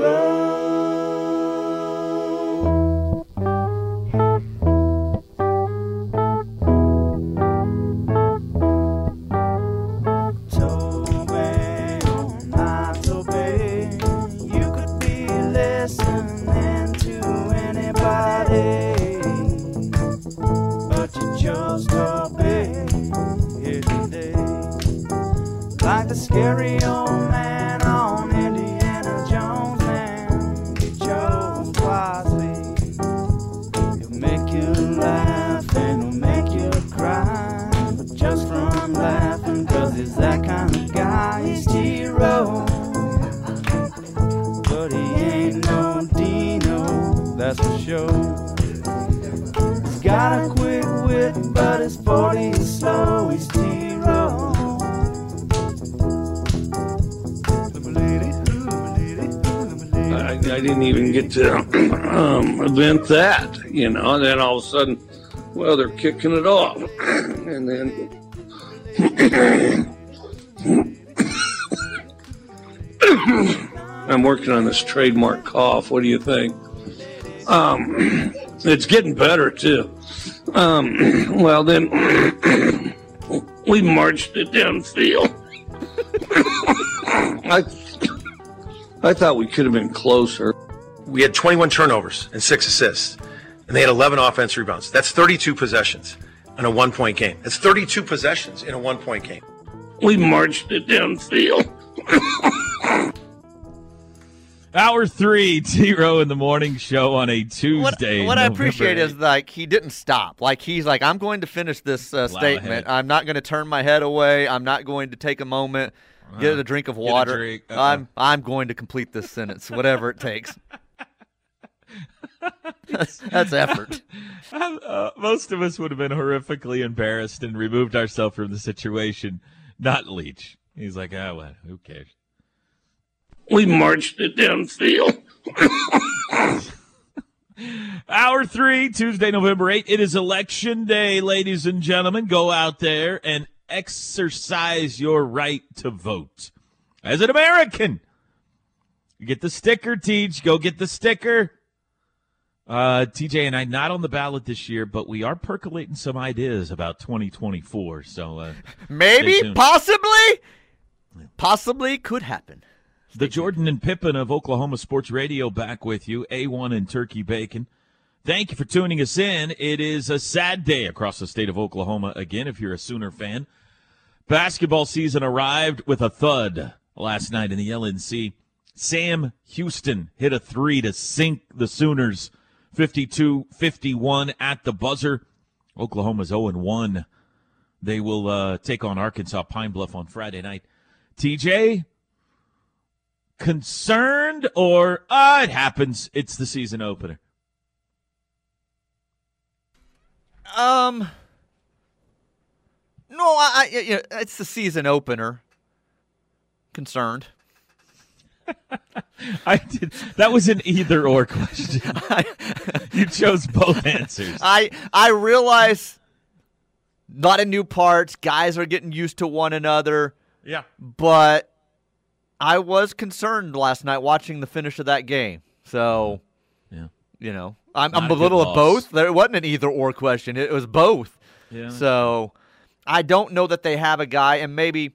Toby, you know. And then all of a sudden, well, they're kicking it off, and then I'm working on this trademark cough. What do you think? Um, it's getting better too. Um, well, then we marched it downfield. I I thought we could have been closer. We had 21 turnovers and six assists, and they had 11 offense rebounds. That's 32 possessions in a one point game. That's 32 possessions in a one point game. We marched it downfield. Hour three, T Row in the morning show on a Tuesday. what I November appreciate is like he didn't stop. Like he's like, I'm going to finish this uh, statement. ahead. I'm not going to turn my head away. I'm not going to take a moment, get a drink of water. drink, uh-uh. I'm I'm going to complete this sentence, whatever it takes. that's, that's effort. Uh, most of us would have been horrifically embarrassed and removed ourselves from the situation. Not Leach. He's like, ah, what? Who cares? We marched it downfield. Hour three, Tuesday, November 8th. It is election day, ladies and gentlemen. Go out there and exercise your right to vote. As an American, you get the sticker, Teach. Go get the sticker. Uh, TJ and I not on the ballot this year, but we are percolating some ideas about 2024. So, uh, Maybe, possibly, possibly could happen. The Jordan and Pippin of Oklahoma Sports Radio back with you, A1 and Turkey Bacon. Thank you for tuning us in. It is a sad day across the state of Oklahoma again if you're a Sooner fan. Basketball season arrived with a thud last night in the LNC. Sam Houston hit a three to sink the Sooners 52 51 at the buzzer. Oklahoma's 0 1. They will uh, take on Arkansas Pine Bluff on Friday night. TJ, concerned or ah, it happens. It's the season opener. Um, no, I, I it's the season opener. Concerned. I did. That was an either or question. you chose both answers. I I realize a lot of new parts. Guys are getting used to one another, Yeah. but I was concerned last night watching the finish of that game. So, Yeah. you know, I'm, Not I'm a a good little of both. There wasn't an either or question. It was both. Yeah. So, I don't know that they have a guy, and maybe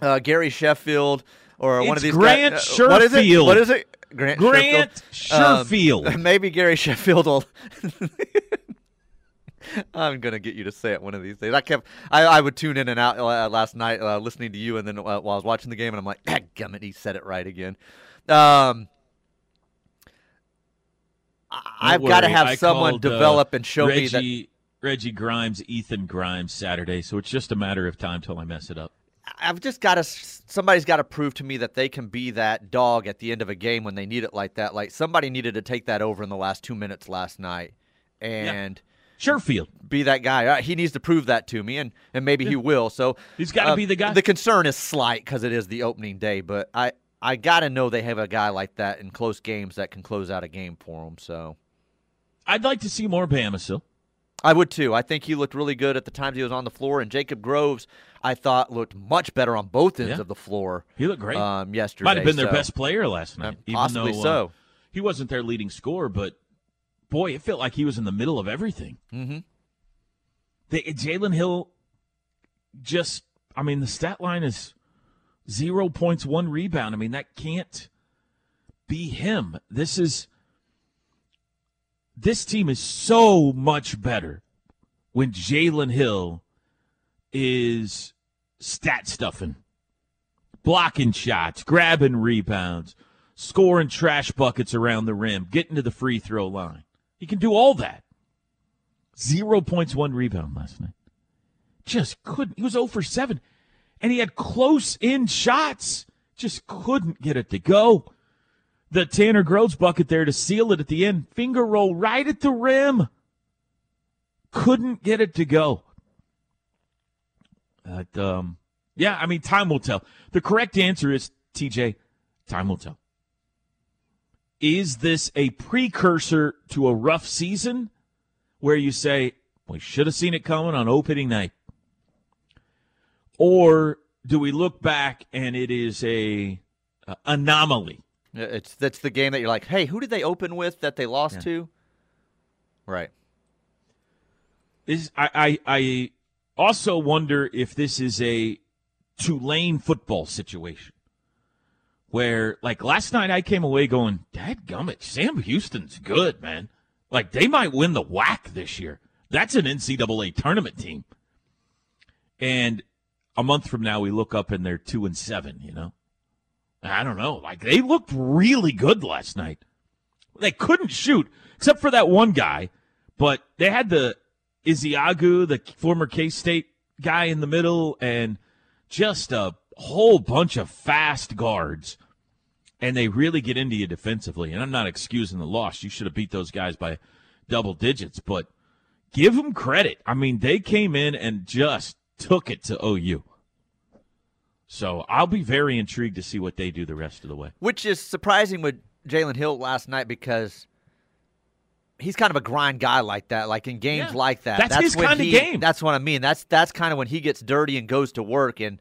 uh, Gary Sheffield or one of these Grant guys. uh, what is it? Sherfield. What is it? Grant, Grant Sherfield. Sherfield. Um, maybe Gary Sheffield will. I'm gonna get you to say it one of these days. I kept, I, I would tune in and out uh, last night uh, listening to you, and then uh, while I was watching the game, and I'm like, "Gummit, he said it right again." Um, I've got to have I someone called, uh, develop and show Reggie, me that. Reggie Grimes, Ethan Grimes Saturday, so it's just a matter of time till I mess it up. I've just got to. Somebody's got to prove to me that they can be that dog at the end of a game when they need it like that. Like somebody needed to take that over in the last two minutes last night, and. Sherfield. be that guy. Uh, he needs to prove that to me, and, and maybe he will. So He's gotta uh, be the guy. The concern is slight because it is the opening day, but I I got to know they have a guy like that in close games that can close out a game for them. So I'd like to see more Bamisile. I would too. I think he looked really good at the times he was on the floor, and Jacob Groves, I thought looked much better on both ends Yeah. of the floor. He looked great. Um, yesterday Might have been their best player last night, Uh, even possibly though uh, so. he wasn't their leading scorer. But boy, it felt like he was in the middle of everything. Mm-hmm. They, Jalen Hill just, I mean, the stat line is zero points, one rebound. I mean, that can't be him. This is, this team is so much better when Jalen Hill is stat stuffing, blocking shots, grabbing rebounds, scoring trash buckets around the rim, getting to the free throw line. He can do all that. Zero points, one rebound last night. Just couldn't. He was 0 for 7. And he had close in shots. Just couldn't get it to go. The Tanner Groves bucket there to seal it at the end. Finger roll right at the rim. Couldn't get it to go. But, um, yeah, I mean, time will tell. The correct answer is, TJ, time will tell. Is this a precursor to a rough season where you say, we should have seen it coming on opening night? Or do we look back and it is a, a anomaly? Yeah, It's that's the game that you're like, hey, who did they open with that they lost Yeah. to? Right. Is I, I I also wonder if this is a Tulane football situation where like last night I came away going, Dad gummit, Sam Houston's good, man. Like they might win the WAC this year. That's an NCAA tournament team. And a month from now we look up and they're two and seven, you know? I don't know. Like they looked really good last night. They couldn't shoot, except for that one guy, but they had the Ezeagu, the former K State guy in the middle, and just a whole bunch of fast guards. And they really get into you defensively. And I'm not excusing the loss. You should have beat those guys by double digits, but give them credit. I mean, they came in and just took it to OU. So I'll be very intrigued to see what they do the rest of the way. Which is surprising with Jalen Hill last night because he's kind of a grind guy like that. Like in games Yeah. like that, That's his when kinda game. That's what I mean. That's that's kind of when he gets dirty and goes to work, and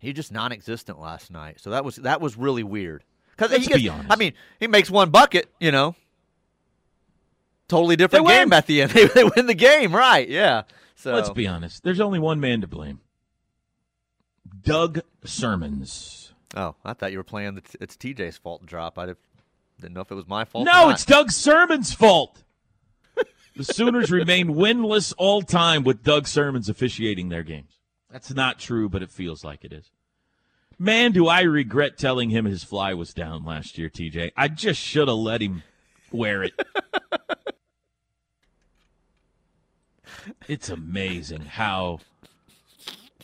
he just non-existent last night. So that was that was really weird. Because Let's he gets, be honest. I mean, he makes one bucket, you know. Totally different game at the end. They, they win the game, right? Yeah. So Let's be honest. There's only one man to blame. Doug Sirmons. Oh, I thought you were playing. The, it's TJ's fault drop. I didn't know if it was my fault. or No, it's Doug Sirmons' fault. The Sooners remain winless all time with Doug Sirmons officiating their games. That's not true, but it feels like it is. Man, do I regret telling him his fly was down last year, TJ. I just should have let him wear it. it's amazing how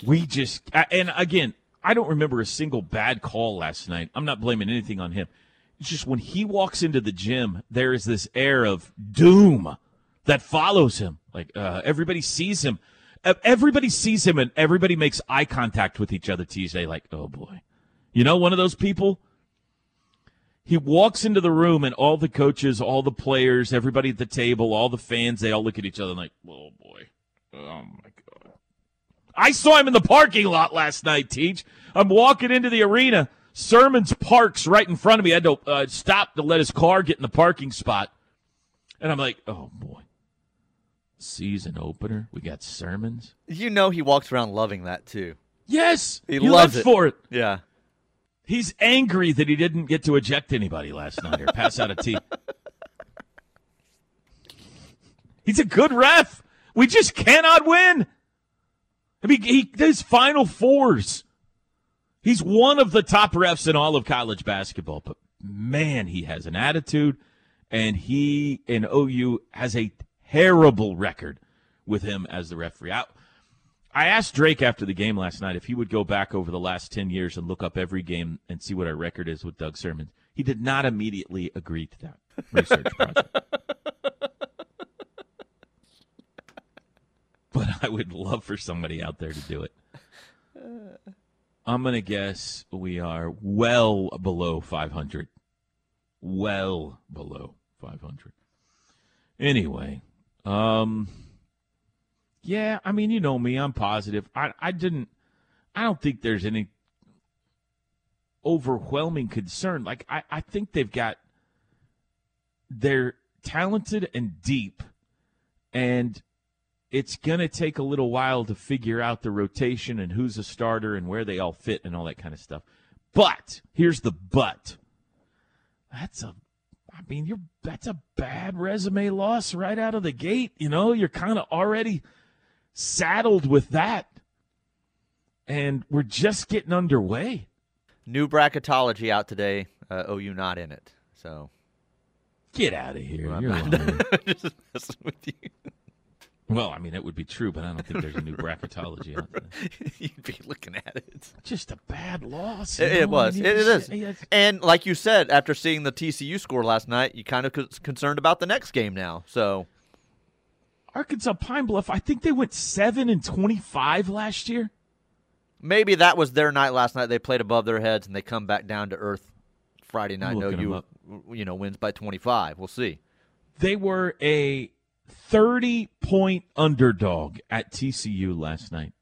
we just and again, I don't remember a single bad call last night. I'm not blaming anything on him. It's just when he walks into the gym, there is this air of doom that follows him. Like uh, everybody sees him, everybody sees him, and everybody makes eye contact with each other. TJ, like, oh boy, you know, one of those people. He walks into the room, and all the coaches, all the players, everybody at the table, all the fans, they all look at each other like, oh boy, oh my. I saw him in the parking lot last night, Teach. I'm walking into the arena. Sirmons parks right in front of me. I had to uh, stop to let his car get in the parking spot. And I'm like, oh boy. Season opener. We got sermons. You know he walks around loving that too. Yes. He he loves it. for it. Yeah. He's angry that he didn't get to eject anybody last night or pass out a tee. He's a good ref. We just cannot win. I mean, he his final fours. He's one of the top refs in all of college basketball, but man, he has an attitude, and he in OU has a terrible record with him as the referee. I, I asked Drake after the game last night if he would go back over the last 10 years and look up every game and see what our record is with Doug Sirmons. He did not immediately agree to that research project. I would love for somebody out there to do it. I'm to guess we are well below 500. Well below 500. Anyway, um, Yeah, I mean, you know me, I'm positive. I I didn't I don't think there's any overwhelming concern. Like I, I think they've got they're talented and deep and it's going to take a little while to figure out the rotation and who's a starter and where they all fit and all that kind of stuff. But here's the but. That's a I mean, you're that's a bad resume loss right out of the gate. You know, you're kind of already saddled with that. And we're just getting underway. New bracketology out today. Uh, OU not in it. So Get out of here. I'm You're not- just messing with you. Well, I mean, it would be true, but I don't think there's a new bracketology out there. You'd be looking at it. Just a bad loss. It, it was. I It, it is. And like you said, after seeing the TCU score last night, you kind of concerned about the next game now. So Arkansas Pine Bluff, I think they went 7 and 25 last year. maybe that was their night last night. They played above their heads and they come back down to earth Friday night. No, you you know wins by 25. We'll see. They were a 30 point underdog at TCU last night.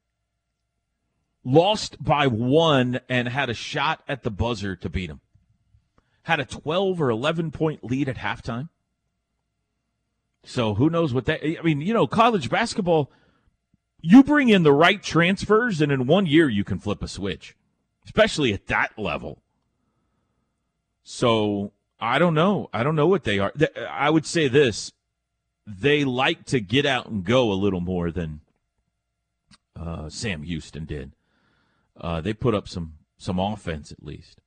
Lost by one and had a shot at the buzzer to beat them. Had a 12 or 11 point lead at halftime. So who knows what that. I mean, you know, college basketball, you bring in the right transfers, and in one year you can flip a switch, especially at that level. So I don't know. I don't know what they are. I would say this: they like to get out and go a little more than uh, Sam Houston did. Uh, they put up some some offense at least.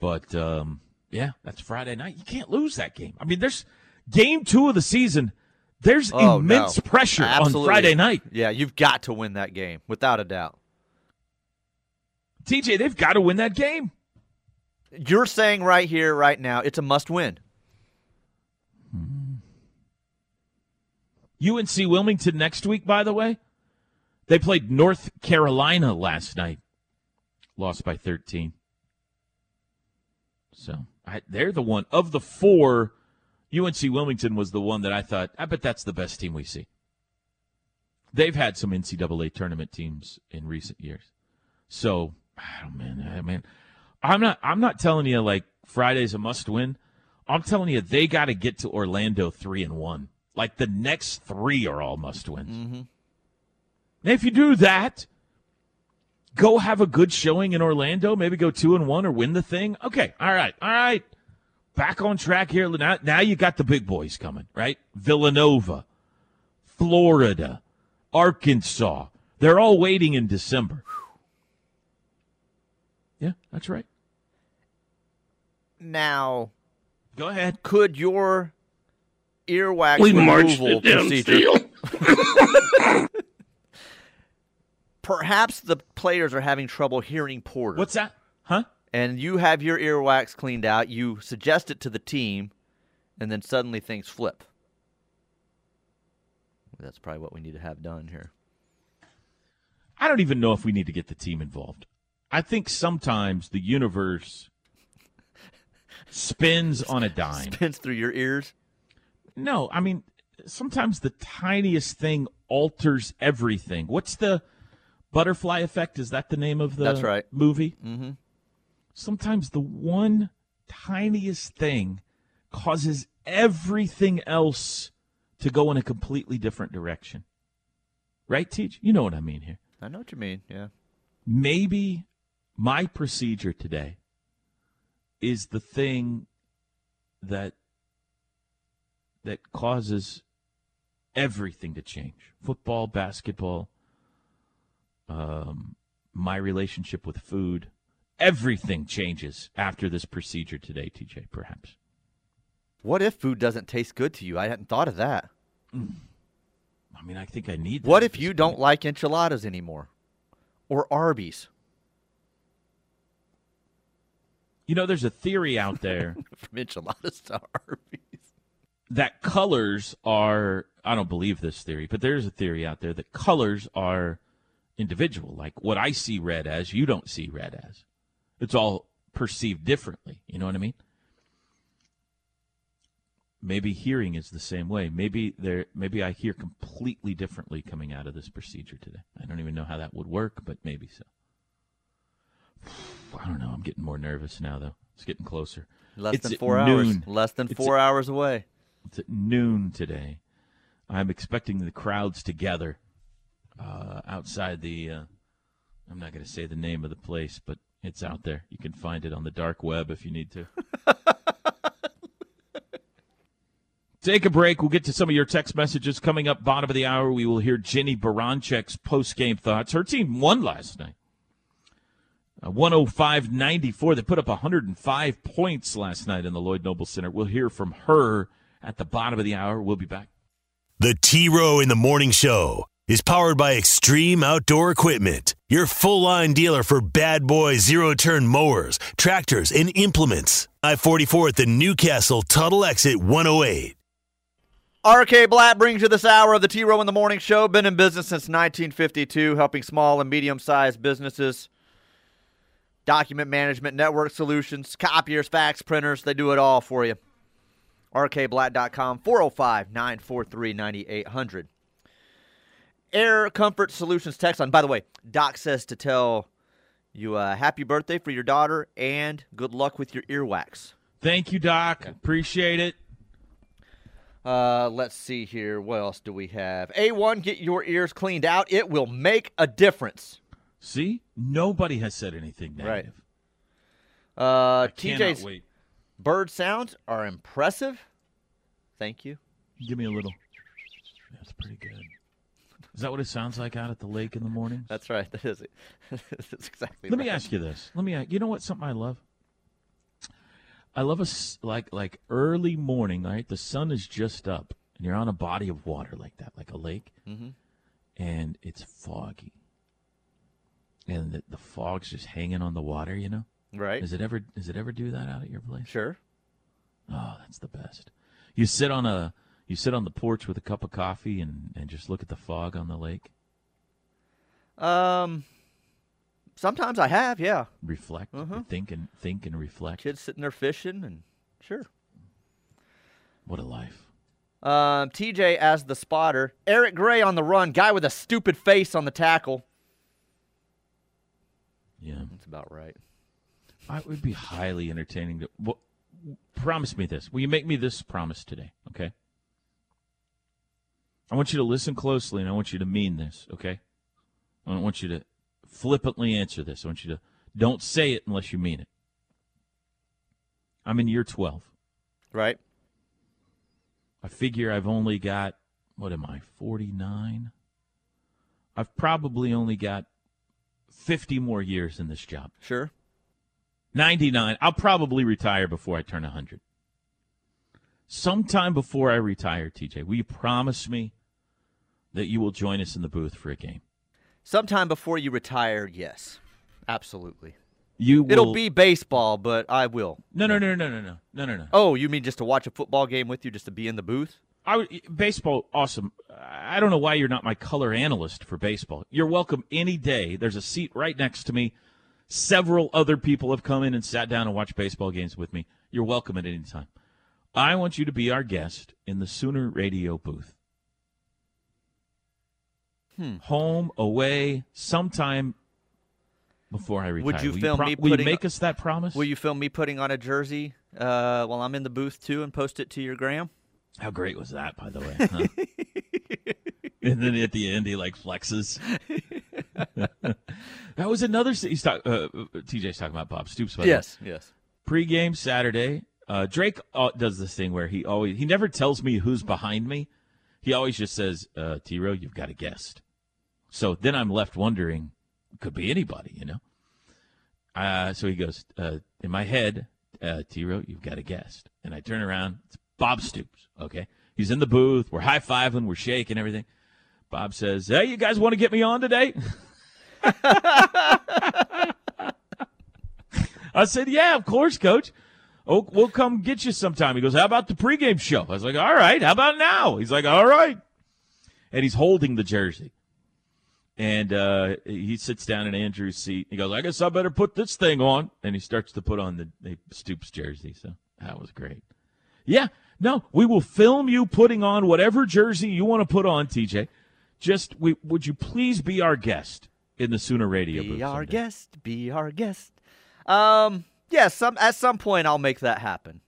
But um, yeah, that's Friday night. You can't lose that game. I mean, there's game two of the season. There's Oh, immense no. pressure on Friday night. Yeah, you've got to win that game without a doubt. TJ, they've got to win that game. You're saying right here, right now, it's a must win. UNC Wilmington next week, by the way. They played North Carolina last night. Lost by 13. So I, they're the one of the four. UNC Wilmington was the one that I thought, I bet that's the best team we see. They've had some NCAA tournament teams in recent years. So, don't man, I mean, I'm not I'm not telling you like Friday's a must win. I'm telling you they got to get to Orlando 3 and 1. Like the next 3 are all must wins. Mm-hmm. And if you do that, go have a good showing in Orlando, maybe go 2 and 1 or win the thing. Okay, all right. All right. Back on track here. Now, now you got the big boys coming, right? Villanova, Florida, Arkansas. They're all waiting in December. Yeah, that's right. Now, Go ahead. could your earwax We removal it procedure downfield. perhaps the players are having trouble hearing Porter. What's that? Huh? and you have your earwax cleaned out, you suggest it to the team, and then suddenly things flip. That's probably what we need to have done here. I don't even know if we need to get the team involved. I think sometimes the universe spins on a dime. Spins through your ears. No, I mean, sometimes the tiniest thing alters everything. What's the butterfly effect? Is that the name of the That's right. movie? Mm-hmm. Sometimes the one tiniest thing causes everything else to go in a completely different direction. Right, Teach? You know what I mean here. I know what you mean. Yeah. maybe my procedure today is the thing that that causes everything to change football basketball um, my relationship with food everything changes after this procedure today tj perhaps What if food doesn't taste good to you? I hadn't thought of that. i mean i think i need that What if you don't like enchiladas anymore? Or Arby's? you know there's a theory out there From enchiladas to Arby's. That colors are I don't believe this theory, but there's a theory out there that colors are individual. Like what I see red as, you don't see red as. It's all perceived differently. You know what I mean? maybe hearing is the same way. Maybe there, maybe I hear completely differently coming out of this procedure today. I don't even know how that would work, but maybe so. I don't know. I'm getting more nervous now, though. It's getting closer. Less It's than four hours. noon. Less than It's four hours away. It's at noon today. I'm expecting the crowds to gather uh, outside the. Uh, I'm not going to say the name of the place, but it's out there. You can find it on the dark web if you need to. Take a break. We'll get to some of your text messages coming up. Bottom of the hour, we will hear Jennie Baranczyk's post game thoughts. Her team won last night. Uh, 105-94. They put up 105 points last night in the Lloyd Noble Center. We'll hear from her at the bottom of the hour. We'll be back. The T Row in the Morning Show is powered by Extreme Outdoor Equipment, your full line dealer for bad boy zero turn mowers, tractors, and implements. I 44 at the Newcastle Tuttle Exit 108. RK Black brings you this hour of the T Row in the Morning Show. Been in business since 1952, helping small and medium sized businesses. Document management, network solutions, copiers, fax printers, they do it all for you. RKBlack.com, 405 943 9800. Air Comfort Solutions text on. By the way, Doc says to tell you uh, happy birthday for your daughter and good luck with your earwax. Thank you, Doc. Appreciate it. Uh, let's see here. What else do we have? A1, get your ears cleaned out. It will make a difference. See, nobody has said anything Right. negative. Uh, I cannot TJ's wait. Bird sounds are impressive. Thank you. Give me a little. That's pretty good. Is that what it sounds like out at the lake in the morning? That's right. That is it. That's exactly Let me ask you this. Let me. You know what? Something I love. I love a s- like like early morning. Right, the sun is just up, and you're on a body of water like that, like a lake, Mhm. and it's foggy, and the, the fog's just hanging on the water. You know, Right. does it ever does it ever do that out at your place? Sure. Oh, that's the best. You sit on a you sit on the porch with a cup of coffee and, and just look at the fog on the lake. Um, sometimes I have, yeah. Reflect, Mhm. think and think and reflect. Kids sitting there fishing, and sure. What a life. Um, TJ as the spotter. Eric Gray on the run. Guy with a stupid face on the tackle. Yeah. That's about right. I would be highly entertaining to well, promise me this. Will you make me this promise today, okay? I want you to listen closely and I want you to mean this, okay? I don't want you to flippantly answer this. I want you to don't say it unless you mean it. I'm in year 12. Right. I figure I've only got what am I, 49? I've probably only got 50 more years in this job. Sure. 99. I'll probably retire before I turn 100. Sometime before I retire, TJ, will you promise me that you will join us in the booth for a game? Sometime before you retire, yes. Absolutely. You will, It'll be baseball, but I will. No, no, no, no, no, no. No, no, no. Oh, you mean just to watch a football game with you, just to be in the booth? I would, baseball, awesome. I don't know why you're not my color analyst for baseball. You're welcome any day. There's a seat right next to me. Several other people have come in and sat down and watched baseball games with me. You're welcome at any time. I want you to be our guest in the Sooner Radio booth. Hmm. Home, away, sometime before I retire. Would you will film pro- me Will you putting- make us that promise? Will you film me putting on a jersey uh, while I'm in the booth too, and post it to your gram? How great was that, by the way? huh? and then at the end, he like flexes. that was another. He's talk, uh, TJ's talking about Bob Stoops. By the way. Yes. Yes. Pre-game Saturday, uh, Drake uh, does this thing where he always he never tells me who's behind me. He always just says, uh, "T-Row, you've got a guest." So then I'm left wondering, could be anybody, you know. Uh, so he goes, uh, in my head, uh, T-Row, you've got a guest, and I turn around, it's Bob Stoops. Okay, he's in the booth. We're high fiving, we're shaking, everything. Bob says, "Hey, you guys want to get me on today?" I said, "Yeah, of course, Coach. Oh, we'll come get you sometime." He goes, "How about the pregame show?" I was like, "All right. How about now?" He's like, "All right." And he's holding the jersey, and uh, he sits down in Andrew's seat. He goes, "I guess I better put this thing on," and he starts to put on the, the Stoops jersey. So that was great. Yeah, no, we will film you putting on whatever jersey you want to put on, TJ. Just, we, would you please be our guest in the Sooner Radio booth? Be our someday? guest. Be our guest. Um, yeah, some at some point I'll make that happen.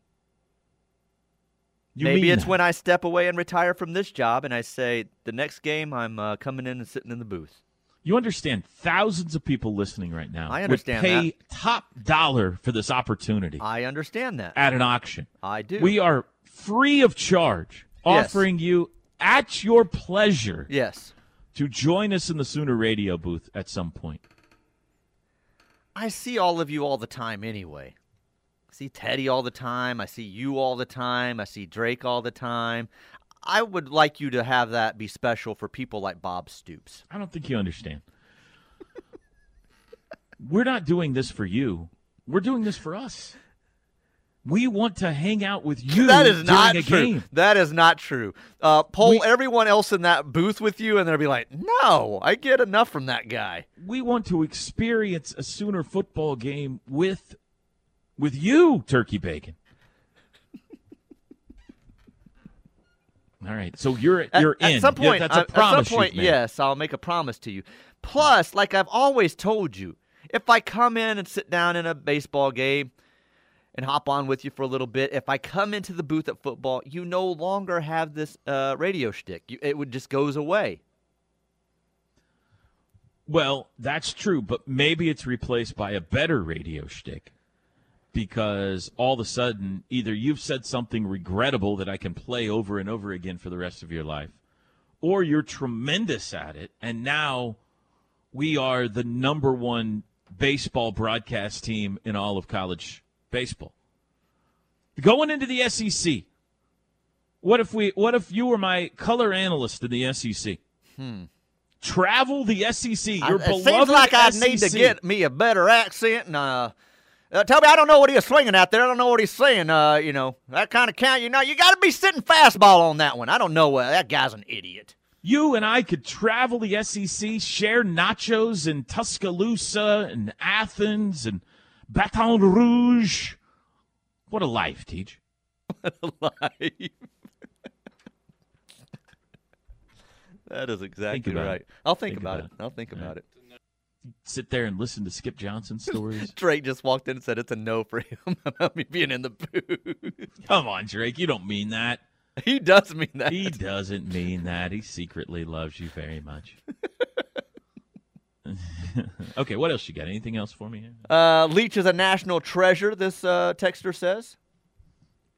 You Maybe it's that? when I step away and retire from this job, and I say the next game I'm uh, coming in and sitting in the booth. You understand thousands of people listening right now I understand would pay top dollar for this opportunity I understand that. at an auction. I do. We are free of charge, Yes. offering you at your pleasure yes. to join us in the Sooner Radio booth at some point. I see all of you all the time anyway. I see Teddy all the time. I see you all the time. I see Drake all the time. I would like you to have that be special for people like Bob Stoops. I don't think you understand. We're not doing this for you. We're doing this for us. We want to hang out with you that is not true. game. That is not true. Uh, poll We- everyone else in that booth with you, and they'll be like, "No, I get enough from that guy." We want to experience a Sooner football game with with you, Turkey Bacon. All right, so you're At, you're at in. some Yeah, point, that's a promise. At some point, yes, I'll make a promise to you. Plus, like I've always told you, if I come in and sit down in a baseball game and hop on with you for a little bit, if I come into the booth at football, you no longer have this uh, radio shtick. You, it would just goes away. Well, that's true, but maybe it's replaced by a better radio shtick because all of a sudden, either you've said something regrettable that I can play over and over again for the rest of your life, or you're tremendous at it, and now we are the number one baseball broadcast team in all of college baseball. Going into the SEC, what if we? What if you were my color analyst in the SEC? Travel the SEC. Your I- it seems like I need to get me a better accent and uh, uh, tell me I don't know what he was swinging out there. I don't know what he's saying. Uh, you know that kind of count. You know, you got to be sitting fastball on that one. I don't know. Uh, that guy's an idiot. You and I could travel the SEC, share nachos in Tuscaloosa and Athens and Baton Rouge. What a life, Teach. What a life. that is exactly right. it. I'll think, Think about, about it. I'll think All about right. it. Sit there and listen to Skip Johnson stories. Drake just walked in and said it's a no for him about me being in the booth. Come on, Drake. You don't mean that. he does mean that. He doesn't mean that. He secretly loves you very much. okay, what else you got? Anything else for me? here? Uh, Leach is a national treasure. This uh, texter says.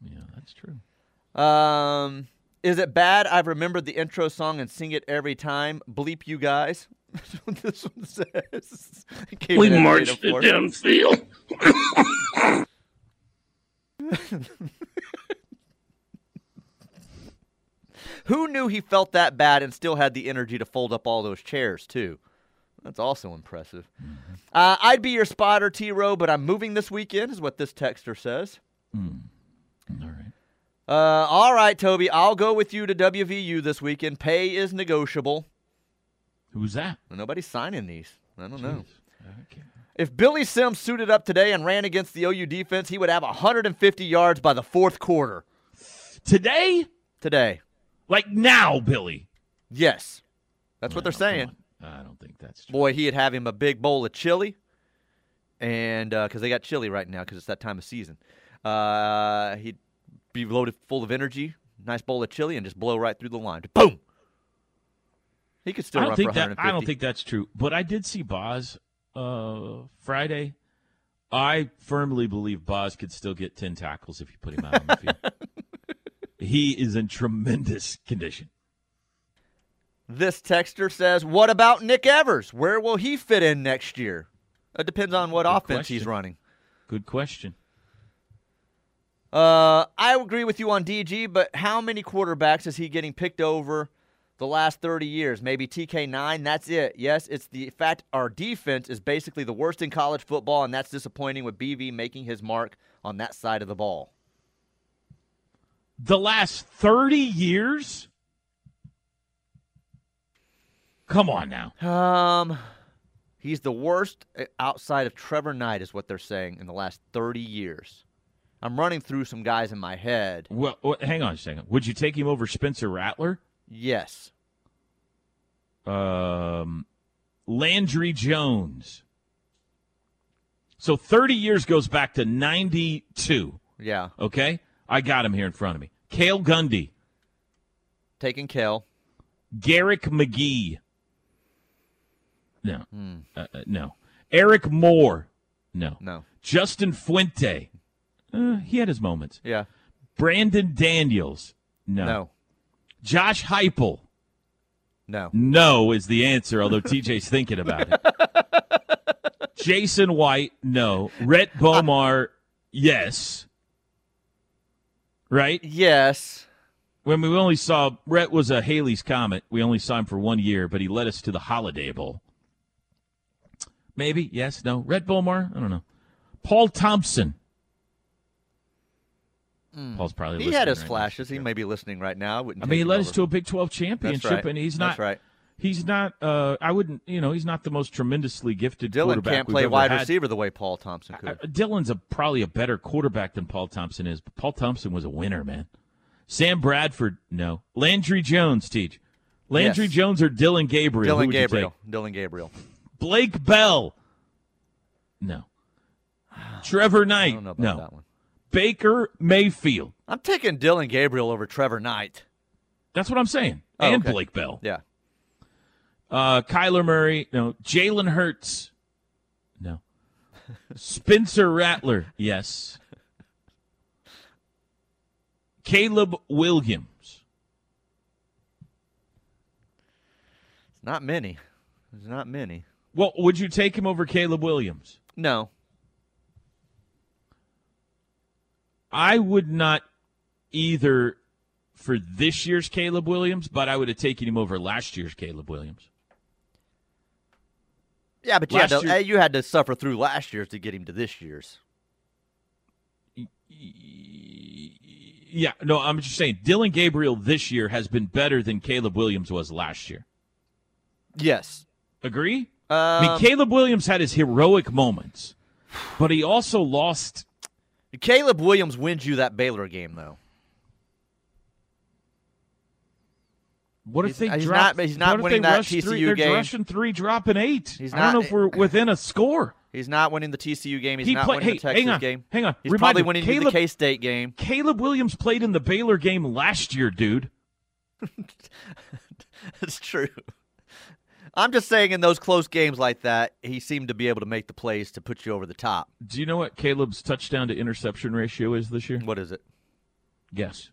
Yeah, that's true. Um, is it bad? I've remembered the intro song and sing it every time. Bleep you guys. This one says. Came We marched it native force. downfield. Who knew he felt that bad and still had the energy to fold up all those chairs too? That's also impressive. Uh, I'd be your spotter, T. Row, but I'm moving this weekend, is what this texter says. All right. Uh, all right, Toby, I'll go with you to WVU this weekend. Pay is negotiable. Who's that? Nobody's signing these. I don't know. Okay. If Billy Sims suited up today and ran against the OU defense, he would have 150 yards by the fourth quarter Today? today. Like now, Billy. Yes. That's what they're saying. I don't think that's true. Boy, he'd have him a big bowl of chili, and because they got chili right now because it's that time of season, uh, he'd be loaded full of energy, nice bowl of chili, and just blow right through the line. Boom. He could still I run don't for think that I don't think that's true. But I did see Boz uh, Friday. I firmly believe Boz could still get ten tackles if you put him out on the field. he is in tremendous condition. This texter says, "What about Nick Evers? Where will he fit in next year?" It depends on what Good offense he's running. Good question. Uh, I agree with you on DG, but how many quarterbacks is he getting picked over the last 30 years? Maybe TK9, that's it. Yes, it's the fact our defense is basically the worst in college football, and that's disappointing with BV making his mark on that side of the ball. The last thirty years. Come on now. Um, he's the worst uh, outside of Trevor Knight, is what they're saying in the last 30 years. I'm running through some guys in my head. Well, well, hang on a second. Would you take him over Spencer Rattler? Yes. Um, Landry Jones. So 30 years goes back to 92. Yeah. Okay? I got him here in front of me. Cale Gundy, Taking Cale. Garrick McGee. No. Uh, uh, no. Eric Moore. No. No. Justin Fuente. Uh, he had his moments. Yeah. Brandon Daniels. No. No. Josh Heupel. No. No is the answer, although TJ's thinking about it. Jason White, no. Rhett Bomar, yes. Right? Yes. When we only saw Rhett was a Halley's Comet. We only saw him for one year, but he led us to the Holiday Bowl. Maybe, yes, no. Rhett Bomar, I don't know. Paul Thompson. Paul's probably He had his right now. flashes. He may be listening right now. I, I mean, he led us to a Big 12 championship, right. and he's That's not. right. He's not. Uh, I wouldn't. You know, he's not the most tremendously gifted Dillon can't play wide had. receiver the way Paul Thompson could. Uh, Dillon's a, probably a better quarterback than Paul Thompson is, but Paul Thompson was a winner, man. Sam Bradford, no. Landry Jones, teach. Landry Yes. Jones or Dillon Gabriel? Dillon Gabriel. Dillon Gabriel. Blake Bell, no. Trevor I Knight, don't know about no. that one. Baker Mayfield. I'm taking Dillon Gabriel over Trevor Knight. That's what I'm saying. Oh, and okay. Blake Bell. Yeah. Uh, Kyler Murray, no. Jalen Hurts, no. Spencer Rattler, yes. Caleb Williams, not many. There's not many. Well, would you take him over Caleb Williams? No. I would not either for this year's Caleb Williams, but I would have taken him over last year's Caleb Williams. Yeah, but you had, to, year- uh, you had to suffer through last year's to get him to this year's. Yeah, no, I'm just saying Dillon Gabriel this year has been better than Caleb Williams was last year. Yes. Agree? Um, I mean, Caleb Williams had his heroic moments, but he also lost. Caleb Williams wins you that Baylor game, though. What if He's- they he's drop? not- he's not winning they that rush three, TCU they're game. rushing three, dropping eight. He's I don't know if we're within a score. He's not winning the TCU game. He's He not play- winning the hey, Texas hang on, game. hang on. He's Remind probably winning the K State game. Caleb Williams played in the Baylor game last year, dude. That's true. I'm just saying, in those close games like that, he seemed to be able to make the plays to put you over the top. Do you know what Caleb's touchdown to interception ratio is this year? What is it? Yes.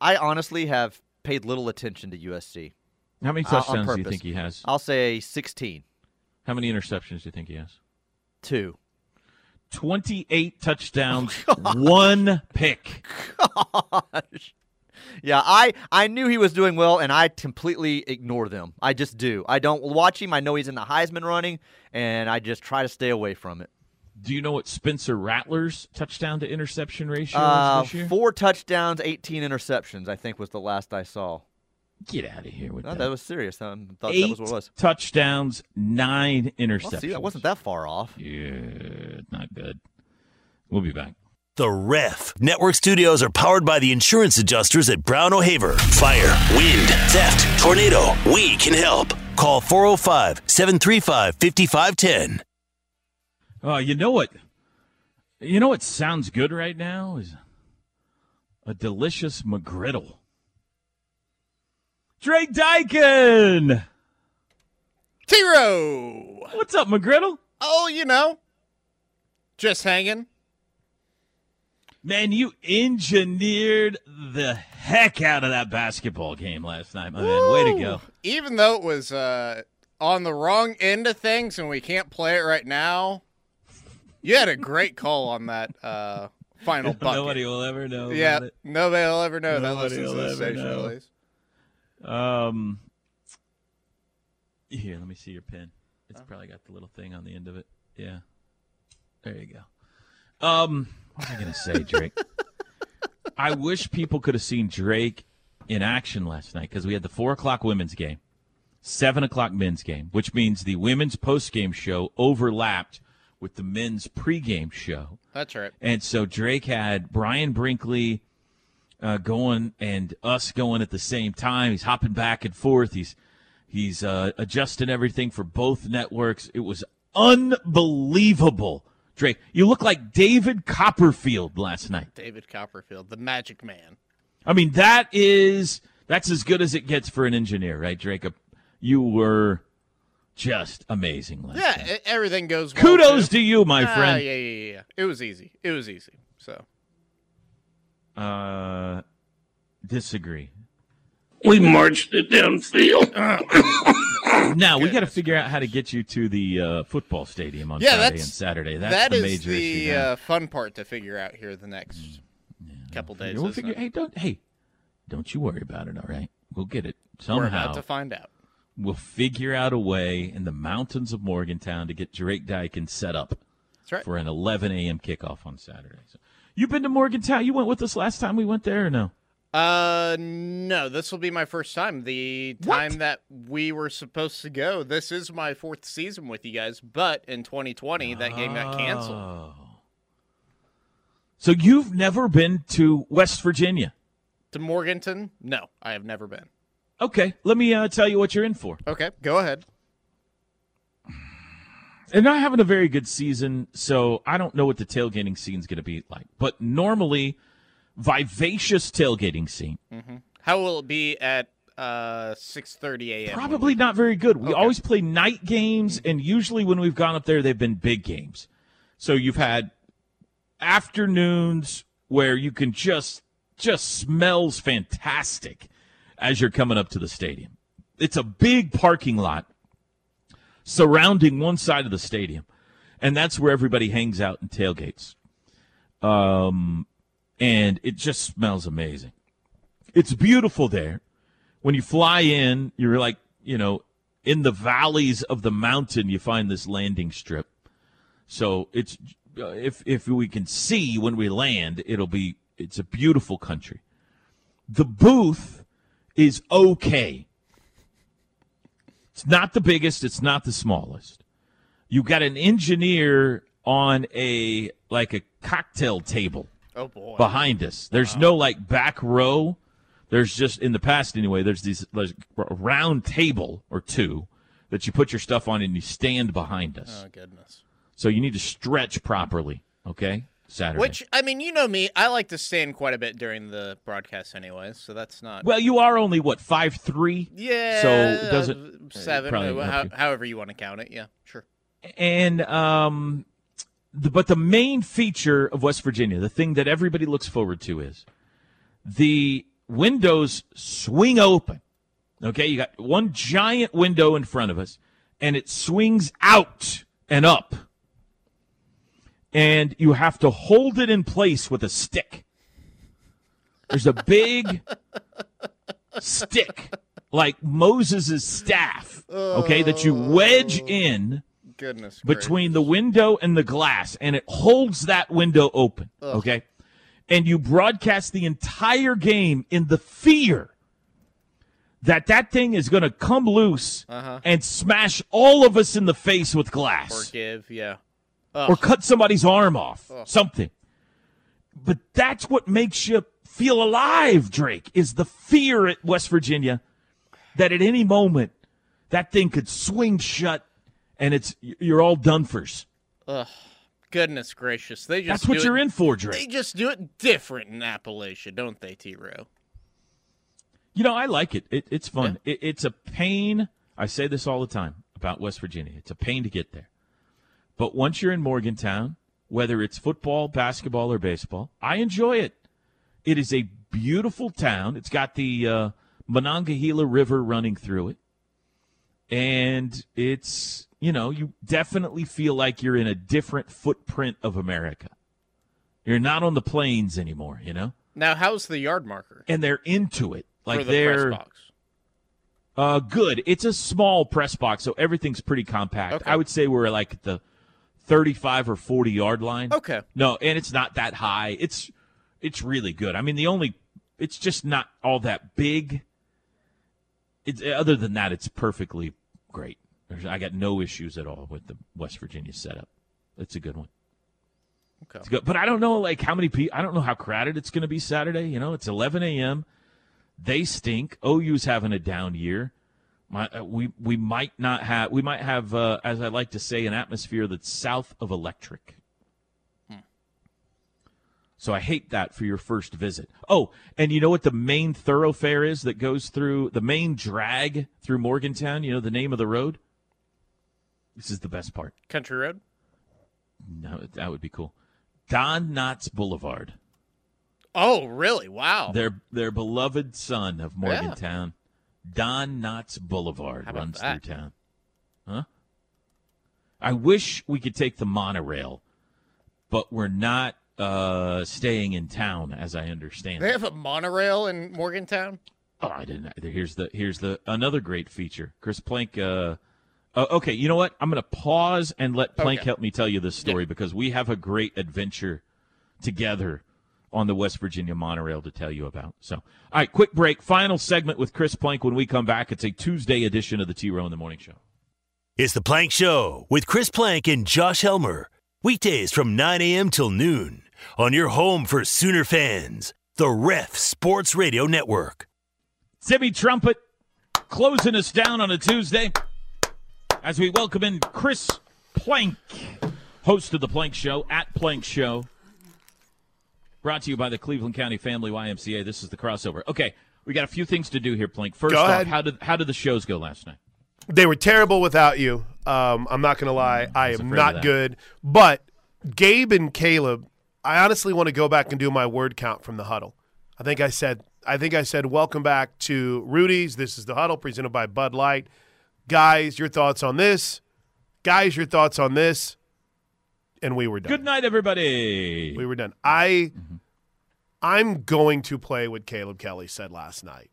I honestly have paid little attention to USC. How many Uh, touchdowns do you think he has? I'll say 16. How many interceptions do you think he has? Two. 28 touchdowns, Oh, one pick. Gosh. Yeah, I, I knew he was doing well, and I completely ignore them. I just do. I don't watch him. I know he's in the Heisman running, and I just try to stay away from it. Do you know what Spencer Rattler's touchdown to interception ratio Uh, is this year? four touchdowns, 18 interceptions, I think was the last I saw. Get out of here with No, that. that was serious. I thought Eight that was what it was. touchdowns, nine interceptions. Well, see, that wasn't that far off. Yeah, not good. We'll be back. The Ref. Network studios are powered by the insurance adjusters at Brown O'Haver. Fire, wind, theft, tornado. We can help. Call 405 735 5510. Oh, oh. Uh, you know what? You know what sounds good right now is a delicious McGriddle. Drake Dyken! T-Row! What's up, McGriddle? Oh, you know, just hanging. Man, you engineered the heck out of that basketball game last night, my man. Way to go. Even though it was uh, on the wrong end of things and we can't play it right now, you had a great call on that uh, final bucket. Nobody will ever know. yeah, about nobody will ever know that Nobody listens to will the ever station know. at least. Um, here, let me see your pen. It's probably got the little thing on the end of it. Yeah. There you go. Um, what am I gonna say, Drake? I wish people could have seen Drake in action last night because we had the four o'clock women's game, seven o'clock men's game, which means the women's post game show overlapped with the men's pregame show. That's right. And so Drake had Brian Brinkley uh, going and us going at the same time. He's hopping back and forth. He's he's uh, adjusting everything for both networks. It was unbelievable. Drake, you look like David Copperfield last night. David Copperfield, the Magic Man. I mean, that is that's as good as it gets for an engineer, right, Drake? You were just amazing last Yeah, night. e- everything goes. well, Kudos too. to you, my Ah, friend. yeah, yeah, yeah, yeah. It was easy. It was easy. So Uh, disagree. We marched it downfield. Now we got to figure out how to get you to the uh, football stadium on Yeah, Friday and Saturday. That's that the is major the issue. uh, fun part to figure out here the next couple days. we'll figure. Hey, don't hey, don't you worry about it. All right, we'll get it somehow. We're about to find out. we'll figure out a way in the mountains of Morgantown to get Drake Dykin set up right. for an 11 a.m. kickoff on Saturday. So, you've been to Morgantown? You went with us last time we went there, or no? Uh, no, this will be my first time. The time that we were supposed to go, this is my fourth season with you guys, but in 2020, that game got canceled. Oh. So you've never been to West Virginia? To Morgantown? No, I have never been. Okay, let me uh, tell you what you're in for. Okay, go ahead. They're not having a very good season, so I don't know what the tailgating scene's going to be like. But normally, vivacious tailgating scene. How will it be at uh 6:30 a.m.? Probably not very good. We Okay. always play night games, and usually when we've gone up there, they've been big games. So you've had afternoons where you can just just smells fantastic as you're coming up to the stadium. It's a big parking lot surrounding one side of the stadium, and that's where everybody hangs out and tailgates. Um, and it just smells amazing. It's beautiful there when you fly in, you're like, you know, in the valleys of the mountain, you find this landing strip. So it's uh, if if we can see when we land, it'll be it's a beautiful country. The booth is okay. It's not the biggest, it's not the smallest. You got an engineer on a like a cocktail table Oh boy. behind us. There's no like back row. There's just in the past anyway. There's these there's a round table or two that you put your stuff on and you stand behind us. Oh goodness. So you need to stretch properly. Okay, Saturday. Which I mean, you know me, I like to stand quite a bit during the broadcast anyway, so that's not well, you are only what five three. Yeah. So doesn't uh, seven, uh, how, however you want to count it. Yeah, sure. and um, the, but the main feature of West Virginia, the thing that everybody looks forward to, is the windows swing open. Okay, you got one giant window in front of us, and it swings out and up, and you have to hold it in place with a stick. There's a big stick like Moses' staff, okay, that you wedge oh. in Goodness. between the window and the glass, and it holds that window open. Okay. And you broadcast the entire game in the fear that that thing is going to come loose uh-huh. and smash all of us in the face with glass Forgive, yeah. or cut somebody's arm off, something. But that's what makes you feel alive, Drake, is the fear at West Virginia that at any moment that thing could swing shut and it's you're all done fors. Goodness gracious. They just That's what you're it, in for, Drake. They just do it different in Appalachia, don't they, T Row? You know, I like it. it it's fun. It, it's a pain. I say this all the time about West Virginia. It's a pain to get there. But once you're in Morgantown, whether it's football, basketball, or baseball, I enjoy it. It is a beautiful town. It's got the uh, Monongahela River running through it. And it's, you know, you definitely feel like you're in a different footprint of America. You're not on the plains anymore, you know? Now, how's the yard marker And they're into it. Like the they're press box? uh, good. It's a small press box, so everything's pretty compact. Okay. I would say we're like at the 35 or 40 yard line. Okay. No, and it's not that high. It's it's really good. I mean, the only it's just not all that big. It's other than that, it's perfectly great. There's, I got no issues at all with the West Virginia setup. It's a good one. Okay. Good. But I don't know like how many people. I don't know how crowded it's going to be Saturday. You know, it's 11 a.m. They stink. OU's having a down year. My, uh, we we might not have. We might have, uh, as I like to say, an atmosphere that's south of electric. So I hate that for your first visit. Oh, and you know what the main thoroughfare is that goes through the main drag through Morgantown? You know the name of the road? This is the best part. Country Road. No, that would be cool. Don Knotts Boulevard. Oh, really? Wow. Their their beloved son of Morgantown, Don Knotts Boulevard runs that? through town. Huh? I wish we could take the monorail, but we're not uh, staying in town, as I understand. They it. have a monorail in Morgantown. Oh, I didn't. Here's the here's the another great feature. Chris Plank. Uh, uh, okay, you know what? I'm going to pause and let Plank Okay. help me tell you this story because we have a great adventure together on the West Virginia monorail to tell you about. So, all right, quick break. Final segment with Chris Plank when we come back. It's a Tuesday edition of the T Row in the Morning Show. It's the Plank Show with Chris Plank and Josh Helmer. Weekdays from 9 a.m. till noon on your home for Sooner fans, the Ref Sports Radio Network. Timmy Trumpet closing us down on a Tuesday as we welcome in Chris Plank, host of the Plank Show at Plank Show. Brought to you by the Cleveland County Family YMCA. This is the crossover. Okay, we got a few things to do here, Plank. First Go off, ahead. how did how did the shows go last night? They were terrible without you. Um, I'm not going to lie. I was am not good. But Gabe and Caleb, I honestly want to go back and do my word count from the huddle. I think I said I think I said welcome back to Rudy's. This is the huddle presented by Bud Light. Guys, your thoughts on this? Guys, your thoughts on this? And we were done. Good night, everybody. We were done. I I'm going to play what Caleb Kelly said last night.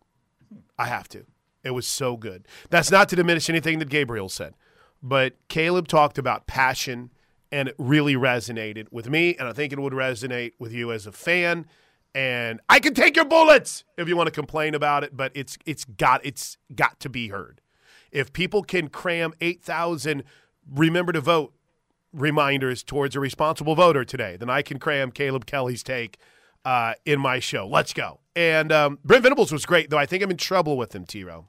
I have to. It was so good. That's not to diminish anything that Gabriel said, but Caleb talked about passion and it really resonated with me and I think it would resonate with you as a fan and I can take your bullets if you want to complain about it, but it's it's got it's got to be heard. If people can cram 8,000 remember to vote reminders towards a responsible voter today, then I can cram Caleb Kelly's take uh, in my show. Let's go. And um, Brent Venables was great, though I think I'm in trouble with him, T-Row.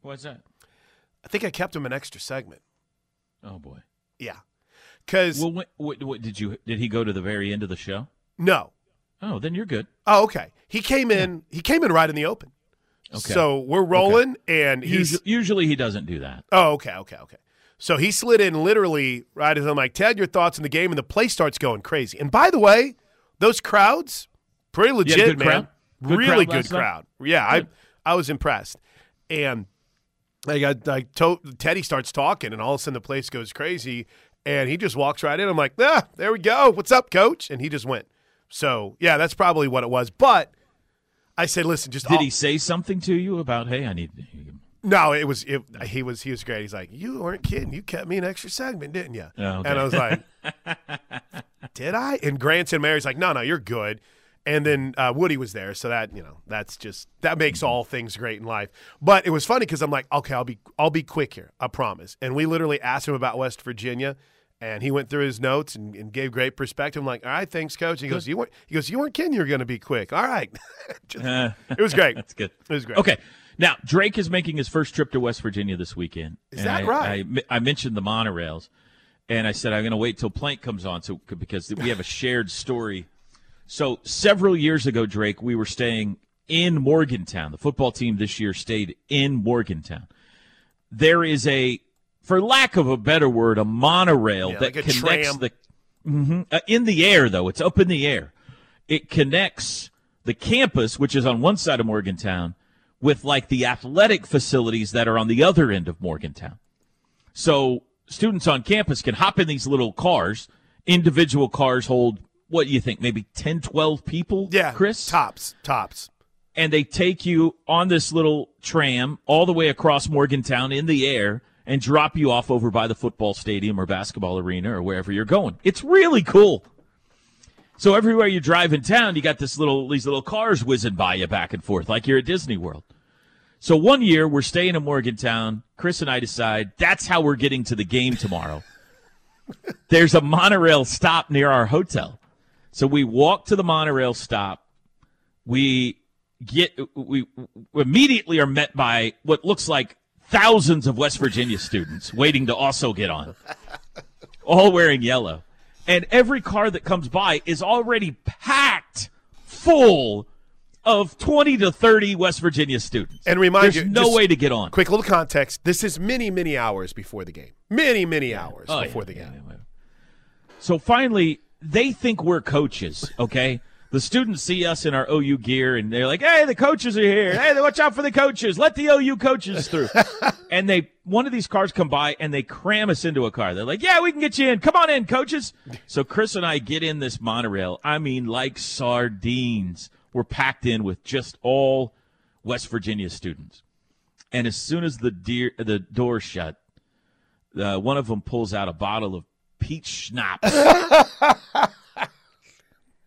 What's that? I think I kept him an extra segment. Oh boy. Yeah. Because, Well, what, what, what did you did he go to the very end of the show? no. Oh, then you're good. Oh, okay. He came in. He came in right in the open. Okay. So we're rolling, and he's Usually, usually he doesn't do that. Oh, okay, okay, okay. So he slid in literally right as I'm like, Ted, your thoughts on the game, and the place starts going crazy. And by the way, those crowds, pretty legit, good man. crowd? Good really crowd good night? crowd. Yeah, Good. I I was impressed. And I got like to, Teddy starts talking, and all of a sudden the place goes crazy, and he just walks right in. I'm like, ah, there we go. What's up, coach? And he just went. So yeah, that's probably what it was. But I said, listen, just Did I'll- he say something to you about, hey, I need no, it was it, he was he was great. He's like, you weren't kidding. You kept me an extra segment, didn't you? Oh, okay. And I was like, did I? And Grant and Mary's like, no, no, you're good. And then uh, Woody was there, so that you know that's just that makes all things great in life. But it was funny because I'm like, okay, I'll be I'll be quick here, I promise. And we literally asked him about West Virginia, and he went through his notes and, and gave great perspective. I'm like, all right, thanks, coach. He goes, you weren't he goes, you weren't kidding. You were going to be quick. All right, Just- uh, it was great. That's good. It was great. Okay. Now, Drake is making his first trip to West Virginia this weekend. Is And that I- right? I, I mentioned the monorails, and I said I'm going to wait till Plank comes on so because we have a shared story. So several years ago, Drake, we were staying in Morgantown. The football team this year stayed in Morgantown. There is a, for lack of a better word, a monorail Yeah, that like a connects tram. the Mhm. Uh, in the air though it's up in the air it connects the campus which is on one side of morgantown with like the athletic facilities that are on the other end of morgantown so students on campus can hop in these little cars individual cars hold what do you think maybe 10 12 people Yeah, chris tops, tops. and they take you on this little tram all the way across Morgantown in the air and drop you off over by the football stadium or basketball arena or wherever you're going. It's really cool. So everywhere you drive in town, you got this little these little cars whizzing by you back and forth like you're at Disney World. So one year we're staying in Morgantown. Chris and I decide that's how we're getting to the game tomorrow. there's a monorail stop near our hotel. So we walk to the monorail stop. We get we immediately are met by what looks like thousands of West Virginia students waiting to also get on, all wearing yellow. And every car that comes by is already packed full of 20 to 30 West Virginia students. And remind There's you, no way to get on. Quick little context. This is many, many hours before the game. Many, many hours Oh, before yeah, the game. yeah, yeah. So finally, they think we're coaches, okay? The students see us in our OU gear and they're like, hey, the coaches are here. Hey, watch out for the coaches. Let the OU coaches through. and they, one of these cars come by and they cram us into a car. They're like, yeah, we can get you in. Come on in, coaches. So Chris and I get in this monorail. I mean, like sardines. We're packed in with just all West Virginia students. And as soon as the deer, the door shut, uh, one of them pulls out a bottle of peach schnapps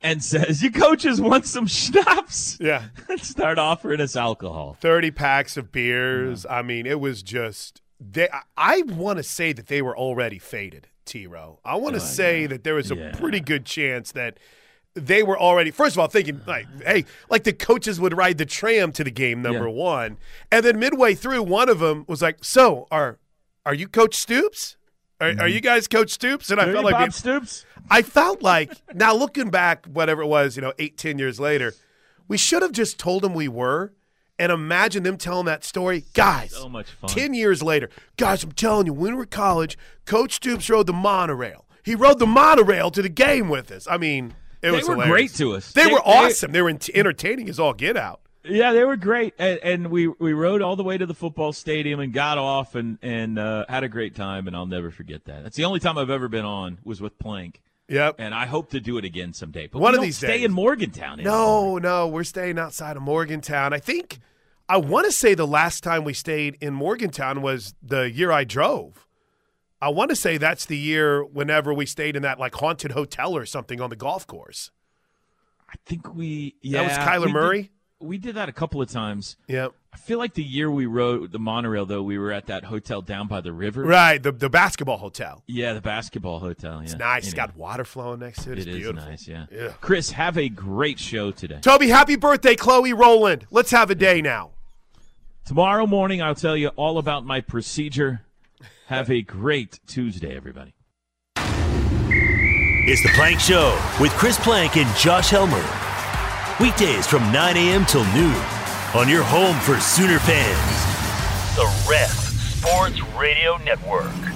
and says, "You coaches want some schnapps?" Yeah. start offering us alcohol. 30 packs of beers. I mean, it was just they I, I want to say that they were already faded, T-Row. I want to oh, say that there was a Yeah. pretty good chance that they were already first of all thinking like hey like the coaches would ride the tram to the game number Yeah. 1 and then midway through one of them was like so are are you coach Stoops are, are mm-hmm. you guys coach Stoops and I Are felt like Bob Stoops. I felt like now looking back, whatever it was, you know, eight, ten years later, we should have just told them we were, and imagine them telling that story, guys. So much fun. Ten years later, guys, I'm telling you, when we were college, Coach Stoops rode the monorail. He rode the monorail to the game with us. I mean, it They was were hilarious. great to us. They, They- were they- awesome. They were ent- entertaining as all get out. Yeah, they were great, and, and we we rode all the way to the football stadium and got off and and uh, had a great time, and I'll never forget that. That's the only time I've ever been on was with Plank, Yep. and I hope to do it again someday. But One of these stay days. in Morgantown. anymore. No, no, we're staying outside of Morgantown. I think I want to say the last time we stayed in Morgantown was the year I drove. I want to say that's the year whenever we stayed in that like haunted hotel or something on the golf course. I think we yeah That was Kyler did- Murray? We did that a couple of times. Yep. I feel like the year we rode the monorail, though, we were at that hotel down by the river. Right, the the basketball hotel. Yeah, the basketball hotel. Yeah. It's nice. It's Anyway, got water flowing next to it. It's it is beautiful. nice. Yeah. Yeah. Chris, have a great show today. Toby, happy birthday, Chloe Rowland. Let's have a day now. Tomorrow morning, I'll tell you all about my procedure. Have a great Tuesday, everybody. It's the Plank Show with Chris Plank and Josh Helmer. Weekdays from 9 a.m. till noon on your home for Sooner fans. The Ref Sports Radio Network.